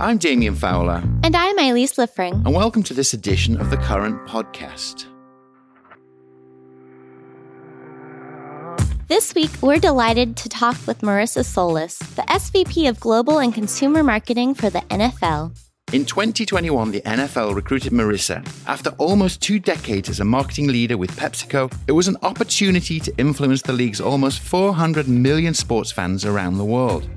I'm Damian Fowler. And I'm Ilyse Liffreing. And welcome to this edition of the Current Podcast. This week, we're delighted to talk with Marissa Solis, the SVP of Global and Consumer Marketing for the NFL. In 2021, the NFL recruited Marissa. After almost two decades as a marketing leader with PepsiCo, it was an opportunity to influence the league's almost 400 million sports fans around the world.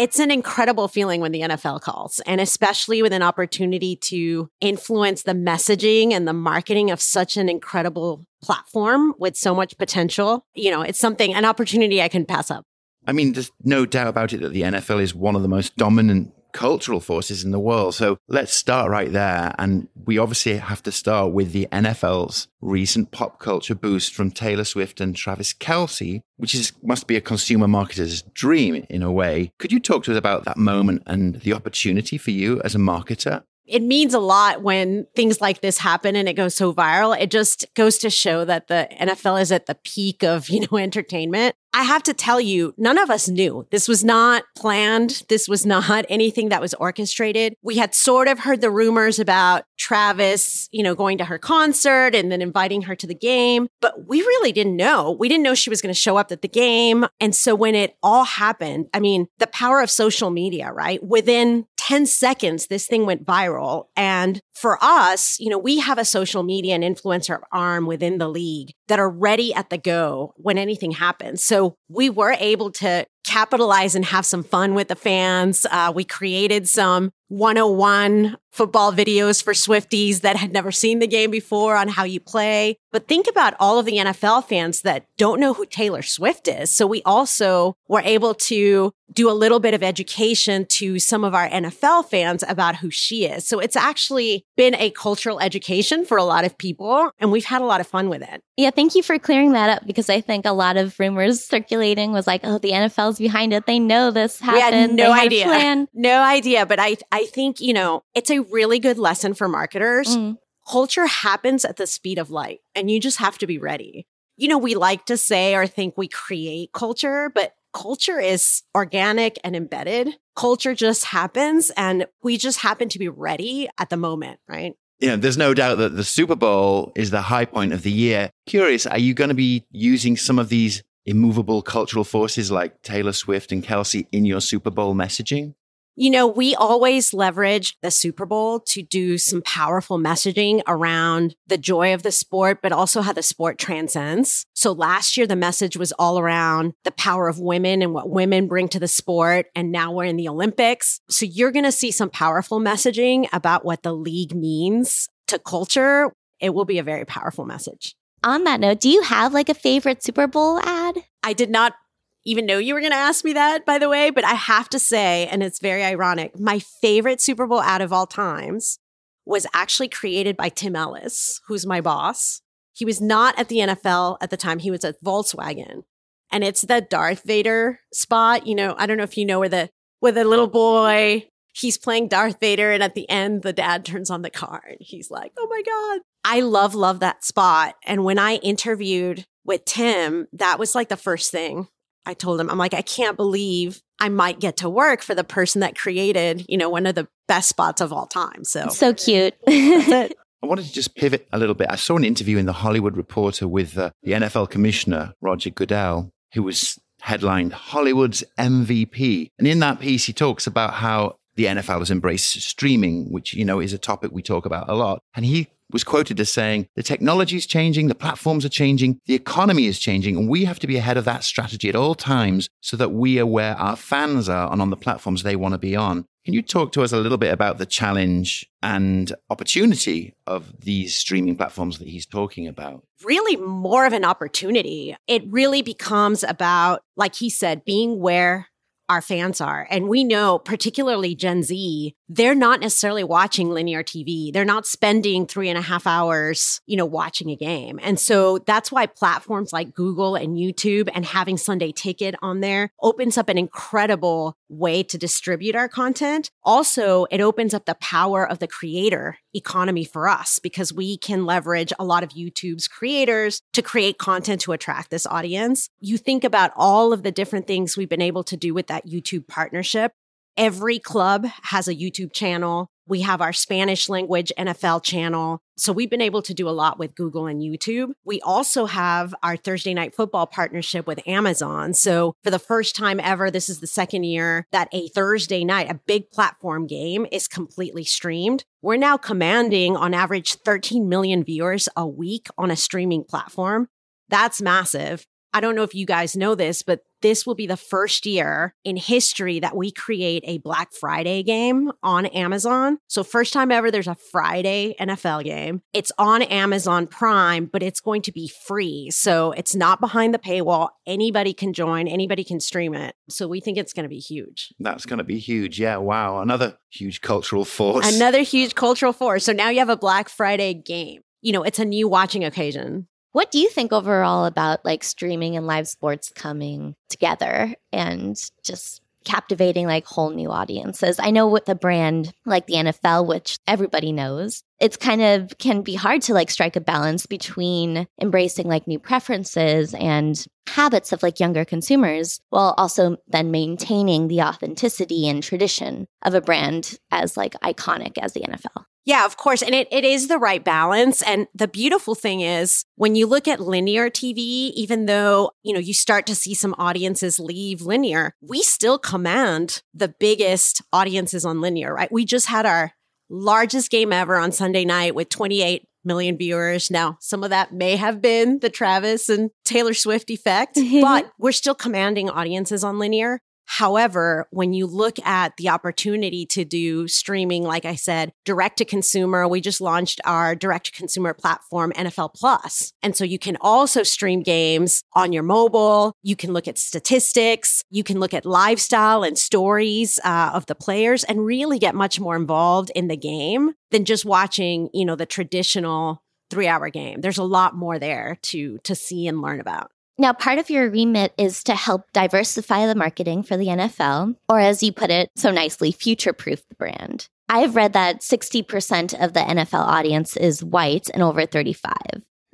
It's an incredible feeling when the NFL calls, and especially with an opportunity to influence the messaging and the marketing of such an incredible platform with so much potential. You know, it's something, an opportunity I can pass up. I mean, there's no doubt about it that the NFL is one of the most dominant cultural forces in the world. So let's start right there. And we obviously have to start with the NFL's recent pop culture boost from Taylor Swift and Travis Kelce, which is must be a consumer marketer's dream in a way. Could you talk to us about that moment and the opportunity for you as a marketer? It means a lot when things like this happen and it goes so viral. It just goes to show that the NFL is at the peak of, you know, entertainment. I have to tell you, none of us knew. This was not planned. This was not anything that was orchestrated. We had sort of heard the rumors about Travis, you know, going to her concert and then inviting her to the game, but we really didn't know. We didn't know she was going to show up at the game. And so when it all happened, I mean, the power of social media, right? Within 10 seconds, this thing went viral. And for us, you know, we have a social media and influencer arm within the league that are ready at the go when anything happens. So we were able to capitalize and have some fun with the fans. Uh, we created some 101 football videos for Swifties that had never seen the game before on how you play. But think about all of the NFL fans that don't know who Taylor Swift is. So we also were able to do a little bit of education to some of our NFL fans about who she is. So it's actually been a cultural education for a lot of people and we've had a lot of fun with it. Yeah, thank you for clearing that up because I think a lot of rumors circulating was like, oh, the NFL's behind it. They know this happened. We had no idea. No idea. But I, I think, you know, it's a really good lesson for marketers. Mm. Culture happens at the speed of light and you just have to be ready. You know, we like to say or think we create culture, but culture is organic and embedded. Culture just happens and we just happen to be ready at the moment, right? Yeah, there's no doubt that the Super Bowl is the high point of the year. Curious, are you going to be using some of these immovable cultural forces like Taylor Swift and Kelce in your Super Bowl messaging? You know, we always leverage the Super Bowl to do some powerful messaging around the joy of the sport, but also how the sport transcends. So last year, the message was all around the power of women and what women bring to the sport. And now we're in the Olympics. So you're going to see some powerful messaging about what the league means to culture. It will be a very powerful message. On that note, do you have like a favorite Super Bowl ad? I did not even know you were going to ask me that, by the way, but I have to say, and it's very ironic, my favorite Super Bowl ad of all times was actually created by Tim Ellis, who's my boss. He was not at the NFL at the time, he was at Volkswagen. And it's the Darth Vader spot. You know, I don't know if you know where the where the little boy he's playing Darth Vader, and at the end, the dad turns on the car and he's like, Oh my God. I love, love that spot. And when I interviewed with Tim, that was like the first thing I told him, I'm like, I can't believe I might get to work for the person that created, you know, one of the best spots of all time. So, so cute. I wanted to just pivot a little bit. I saw an interview in the Hollywood Reporter with uh, the NFL commissioner, Roger Goodell, who was headlined Hollywood's MVP. And in that piece, he talks about how the NFL has embraced streaming, which, you know, is a topic we talk about a lot. And he was quoted as saying, the technology is changing, the platforms are changing, the economy is changing, and we have to be ahead of that strategy at all times so that we are where our fans are and on the platforms they want to be on. Can you talk to us a little bit about the challenge and opportunity of these streaming platforms that he's talking about? Really, more of an opportunity. It really becomes about, like he said, being where our fans are. And we know, particularly Gen Z, they're not necessarily watching linear TV. They're not spending three and a half hours, you know, watching a game. And so that's why platforms like Google and YouTube and having Sunday Ticket on there opens up an incredible way to distribute our content. Also, it opens up the power of the creator economy for us because we can leverage a lot of YouTube's creators to create content to attract this audience. You think about all of the different things we've been able to do with that YouTube partnership. Every club has a YouTube channel. We have our Spanish language NFL channel. So we've been able to do a lot with Google and YouTube. We also have our Thursday night football partnership with Amazon. So for the first time ever, this is the second year that a Thursday night, a big platform game is completely streamed. We're now commanding on average 13 million viewers a week on a streaming platform. That's massive. I don't know if you guys know this, but this will be the first year in history that we create a Black Friday game on Amazon. So, first time ever, there's a Friday NFL game. It's on Amazon Prime, but it's going to be free. So, it's not behind the paywall. Anybody can join, anybody can stream it. So, we think it's going to be huge. That's going to be huge. Yeah. Wow. Another huge cultural force. Another huge cultural force. So, now you have a Black Friday game. You know, it's a new watching occasion. What do you think overall about like streaming and live sports coming together and just captivating like whole new audiences? I know with a brand like the NFL, which everybody knows, it's kind of can be hard to like strike a balance between embracing like new preferences and habits of like younger consumers while also then maintaining the authenticity and tradition of a brand as like iconic as the NFL. Yeah, of course. And it, it is the right balance. And the beautiful thing is when you look at linear TV, even though, you know, you start to see some audiences leave linear, we still command the biggest audiences on linear, right? We just had our largest game ever on Sunday night with 28 million viewers. Now, some of that may have been the Travis and Taylor Swift effect, but we're still commanding audiences on linear. However, when you look at the opportunity to do streaming, like I said, direct to consumer, we just launched our direct to consumer platform, NFL Plus. And so you can also stream games on your mobile. You can look at statistics. You can look at lifestyle and stories uh, of the players and really get much more involved in the game than just watching, you know, the traditional three hour game. There's a lot more there to, to see and learn about. Now, part of your remit is to help diversify the marketing for the NFL, or as you put it so nicely, future proof the brand. I have read that 60% of the NFL audience is white and over 35.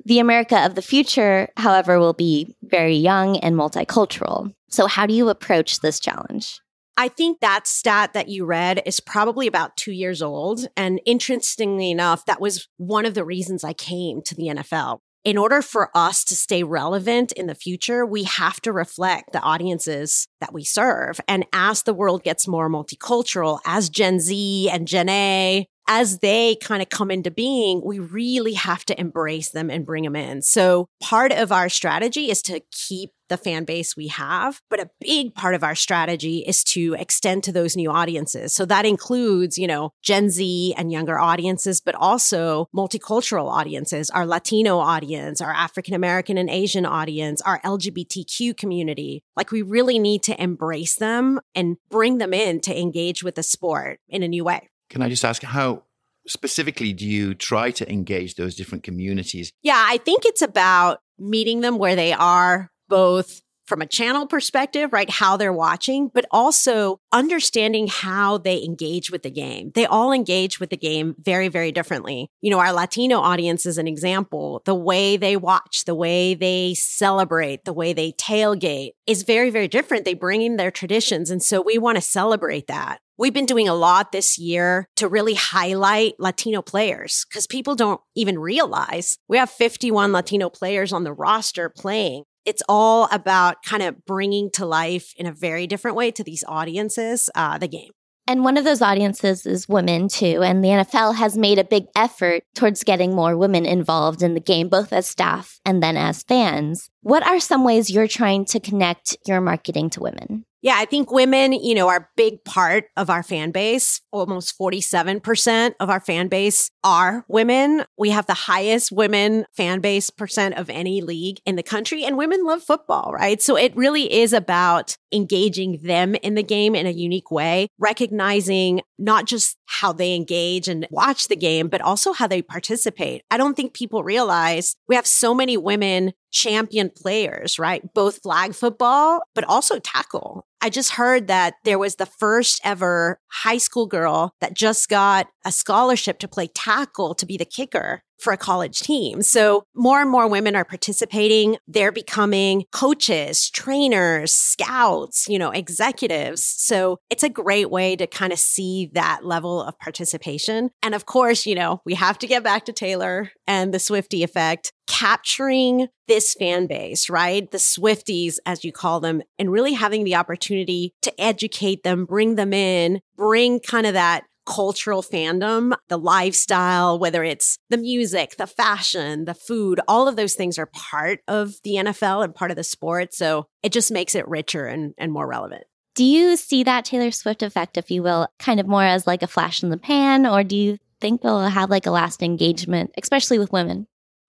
The America of the future, however, will be very young and multicultural. So, how do you approach this challenge? I think that stat that you read is probably about two years old. And interestingly enough, that was one of the reasons I came to the NFL in order for us to stay relevant in the future, we have to reflect the audiences that we serve. And as the world gets more multicultural, as Gen Z and Gen A as they kind of come into being, we really have to embrace them and bring them in. So part of our strategy is to keep the fan base we have, but a big part of our strategy is to extend to those new audiences. So that includes, you know, Gen Z and younger audiences, but also multicultural audiences, our Latino audience, our African American and Asian audience, our LGBTQ community. Like we really need to embrace them and bring them in to engage with the sport in a new way. Can I just ask how specifically do you try to engage those different communities? Yeah, I think it's about meeting them where they are, both from a channel perspective, right? How they're watching, but also understanding how they engage with the game. They all engage with the game very, very differently. You know, our Latino audience is an example. The way they watch, the way they celebrate, the way they tailgate is very, very different. They bring in their traditions. And so we want to celebrate that. We've been doing a lot this year to really highlight Latino players because people don't even realize we have 51 Latino players on the roster playing it's all about kind of bringing to life in a very different way to these audiences uh, the game. And one of those audiences is women too. And the NFL has made a big effort towards getting more women involved in the game, both as staff and then as fans. What are some ways you're trying to connect your marketing to women? Yeah, I think women, you know, are a big part of our fan base. Almost 47% of our fan base are women. We have the highest women fan base percent of any league in the country, and women love football, right? So it really is about engaging them in the game in a unique way, recognizing not just how they engage and watch the game, but also how they participate. I don't think people realize we have so many women champion players, right? Both flag football, but also tackle. I just heard that there was the first ever high school girl that just got a scholarship to play tackle to be the kicker for a college team. So more and more women are participating. They're becoming coaches, trainers, scouts, you know, executives. So it's a great way to kind of see that level of participation. And of course, you know, we have to get back to Taylor and the Swiftie effect capturing this fan base, right? The Swifties, as you call them, and really having the opportunity to educate them, bring them in, bring kind of that cultural fandom, the lifestyle, whether it's the music, the fashion, the food, all of those things are part of the NFL and part of the sport. So it just makes it richer and, and more relevant. Do you see that Taylor Swift effect, if you will, kind of more as like a flash in the pan, or do you think it'll have like a last engagement, especially with women?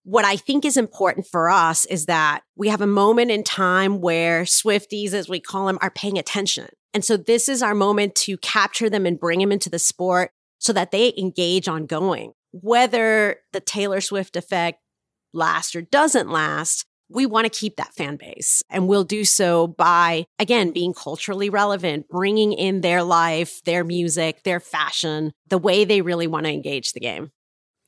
What I think is important for us is that we have a moment in time where Swifties, as we call them, are paying attention. And so this is our moment to capture them and bring them into the sport so that they engage ongoing. Whether the Taylor Swift effect lasts or doesn't last, we want to keep that fan base. And we'll do so by, again, being culturally relevant, bringing in their life, their music, their fashion, the way they really want to engage the game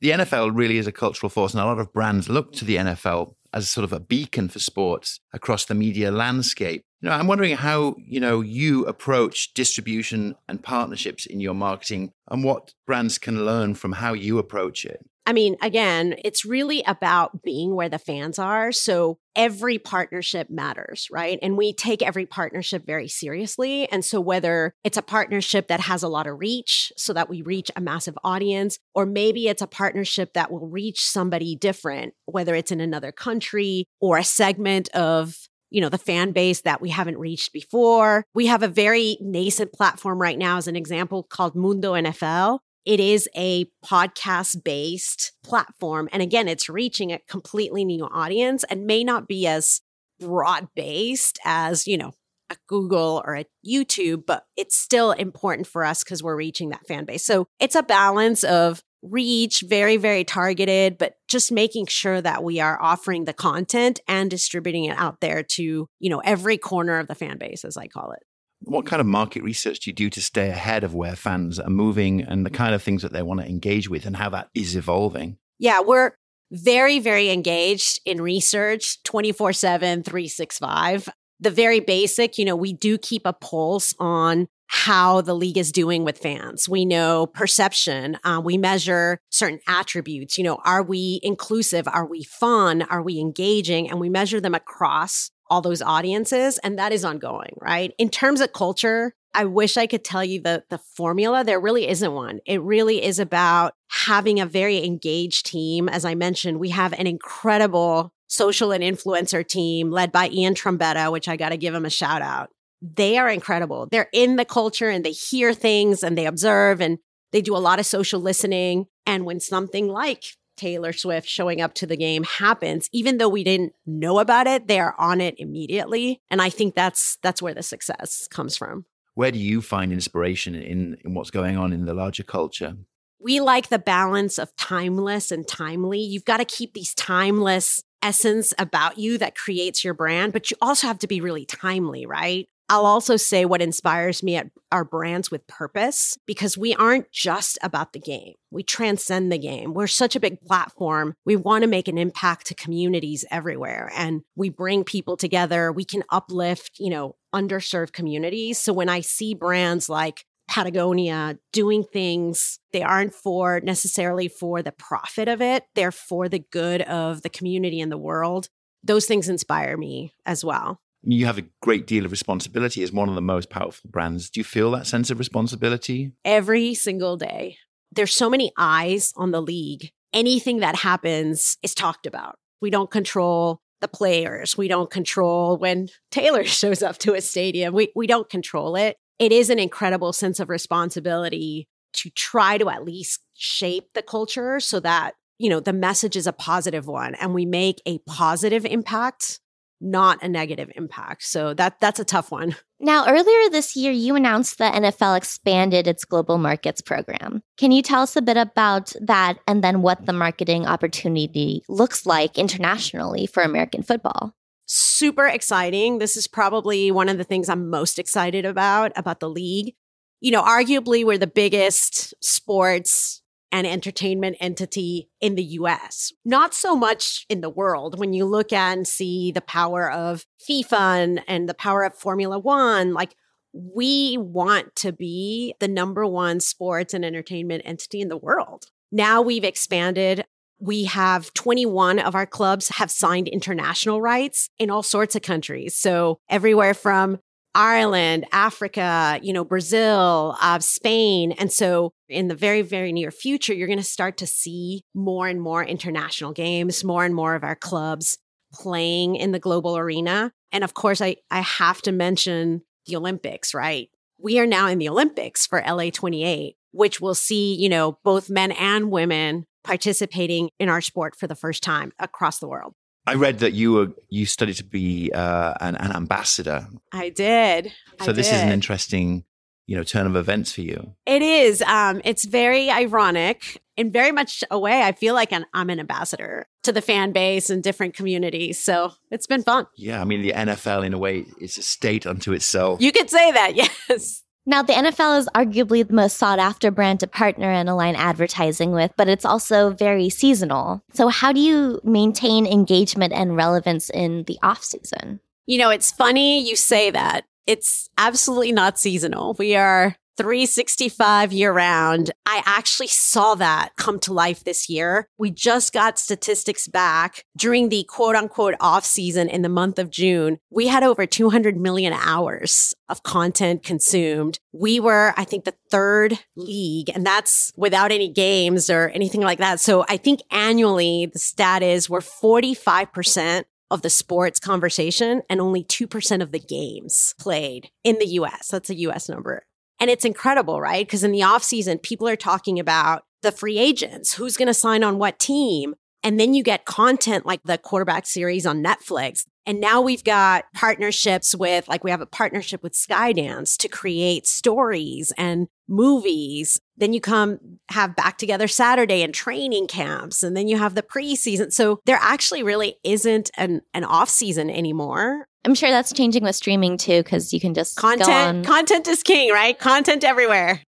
the NFL really is a cultural force, and a lot of brands look to the NFL as sort of a beacon for sports across the media landscape. You know, I'm wondering how, you know, you approach distribution and partnerships in your marketing and what brands can learn from how you approach it. I mean, again, it's really about being where the fans are. So every partnership matters, right? And we take every partnership very seriously. And so whether it's a partnership that has a lot of reach so that we reach a massive audience, or maybe it's a partnership that will reach somebody different, whether it's in another country or a segment of you know, the fan base that we haven't reached before. We have a very nascent platform right now, as an example, called Mundo NFL, it is a podcast based platform. And again, it's reaching a completely new audience and may not be as broad based as, you know, a Google or a YouTube, but it's still important for us because we're reaching that fan base. So it's a balance of reach, very, very targeted, but just making sure that we are offering the content and distributing it out there to, you know, every corner of the fan base, as I call it what kind of market research do you do to stay ahead of where fans are moving and the kind of things that they want to engage with and how that is evolving? Yeah, we're very, very engaged in research 24 7, 365. The very basic, you know, we do keep a pulse on how the league is doing with fans. We know perception. Uh, we measure certain attributes. You know, are we inclusive? Are we fun? Are we engaging? And we measure them across all those audiences and that is ongoing, right? In terms of culture, I wish I could tell you the the formula. There really isn't one. It really is about having a very engaged team. As I mentioned, we have an incredible social and influencer team led by Ian Trombetta, which I got to give him a shout out. They are incredible. They're in the culture and they hear things and they observe and they do a lot of social listening. And when something like Taylor Swift showing up to the game happens, even though we didn't know about it, they are on it immediately. And I think that's that's where the success comes from. Where do you find inspiration in, in what's going on in the larger culture? We like the balance of timeless and timely. You've got to keep these timeless essence about you that creates your brand, but you also have to be really timely, right? I'll also say what inspires me at our brands with purpose because we aren't just about the game. We transcend the game. We're such a big platform. We want to make an impact to communities everywhere and we bring people together. We can uplift, you know, underserved communities. So when I see brands like Patagonia doing things they aren't for necessarily for the profit of it. They're for the good of the community and the world. Those things inspire me as well you have a great deal of responsibility as one of the most powerful brands. Do you feel that sense of responsibility? Every single day. There's so many eyes on the league. Anything that happens is talked about. We don't control the players. We don't control when Taylor shows up to a stadium. We, we don't control it. It is an incredible sense of responsibility to try to at least shape the culture so that, you know, the message is a positive one and we make a positive impact not a negative impact. So that that's a tough one. Now, earlier this year, you announced the NFL expanded its global markets program. Can you tell us a bit about that and then what the marketing opportunity looks like internationally for American football? Super exciting. This is probably one of the things I'm most excited about about the league. You know, arguably we're the biggest sports and entertainment entity in the US. Not so much in the world. When you look at and see the power of FIFA and, and the power of Formula One, like we want to be the number one sports and entertainment entity in the world. Now we've expanded. We have 21 of our clubs have signed international rights in all sorts of countries. So everywhere from Ireland, Africa, you know, Brazil, uh, Spain. And so in the very, very near future, you're going to start to see more and more international games, more and more of our clubs playing in the global arena. And of course, I, I have to mention the Olympics, right? We are now in the Olympics for LA 28, which will see, you know, both men and women participating in our sport for the first time across the world. I read that you were you studied to be uh, an, an, ambassador. I did. So I this did. is an interesting, you know, turn of events for you. It is. Um, it's very ironic in very much a way. I feel like an, I'm an ambassador to the fan base and different communities. So it's been fun. Yeah, I mean the NFL in a way is a state unto itself. You could say that. Yes. Now, the NFL is arguably the most sought after brand to partner and align advertising with, but it's also very seasonal. So, how do you maintain engagement and relevance in the off season? You know, it's funny you say that. It's absolutely not seasonal. We are 365 year round. I actually saw that come to life this year. We just got statistics back during the quote unquote off season in the month of June. We had over 200 million hours of content consumed. We were, I think, the third league, and that's without any games or anything like that. So I think annually the stat is we're 45% of the sports conversation and only 2% of the games played in the US. That's a US number. And it's incredible, right? Because in the offseason, people are talking about the free agents, who's going to sign on what team. And then you get content like the quarterback series on Netflix. And now we've got partnerships with, like, we have a partnership with Skydance to create stories and movies. Then you come have back together Saturday and training camps. And then you have the preseason. So there actually really isn't an, an off season anymore. I'm sure that's changing with streaming too, because you can just content. Content is king, right? Content everywhere.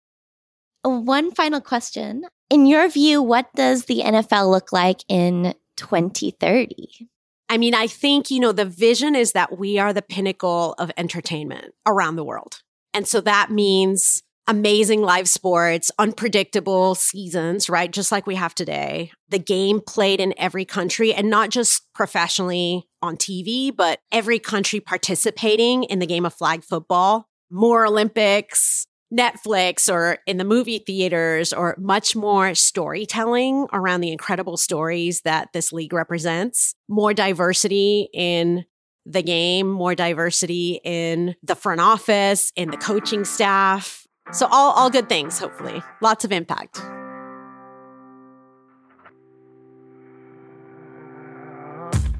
One final question. In your view, what does the NFL look like in 2030? I mean, I think, you know, the vision is that we are the pinnacle of entertainment around the world. And so that means amazing live sports, unpredictable seasons, right? Just like we have today. The game played in every country and not just professionally on TV, but every country participating in the game of flag football. More Olympics, Netflix or in the movie theaters or much more storytelling around the incredible stories that this league represents, more diversity in the game, more diversity in the front office, in the coaching staff. So all, all good things, hopefully. Lots of impact.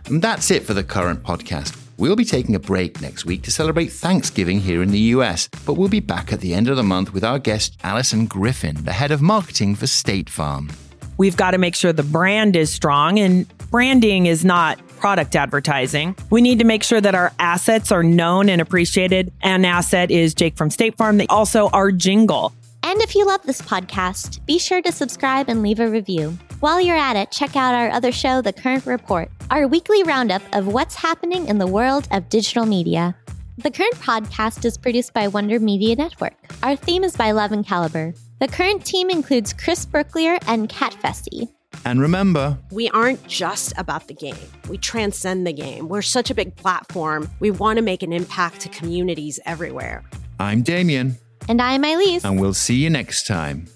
And that's it for the current podcast. We'll be taking a break next week to celebrate Thanksgiving here in the US, but we'll be back at the end of the month with our guest, Alison Griffin, the head of marketing for State Farm. We've got to make sure the brand is strong, and branding is not product advertising. We need to make sure that our assets are known and appreciated. An asset is Jake from State Farm, They also our jingle. And if you love this podcast, be sure to subscribe and leave a review. While you're at it, check out our other show, The Current Report, our weekly roundup of what's happening in the world of digital media. The Current podcast is produced by Wonder Media Network. Our theme is by Love and Caliber. The Current team includes Chris Berklier and Kat Fessy. And remember, we aren't just about the game. We transcend the game. We're such a big platform. We want to make an impact to communities everywhere. I'm Damian. And I'm Ilyse. And we'll see you next time.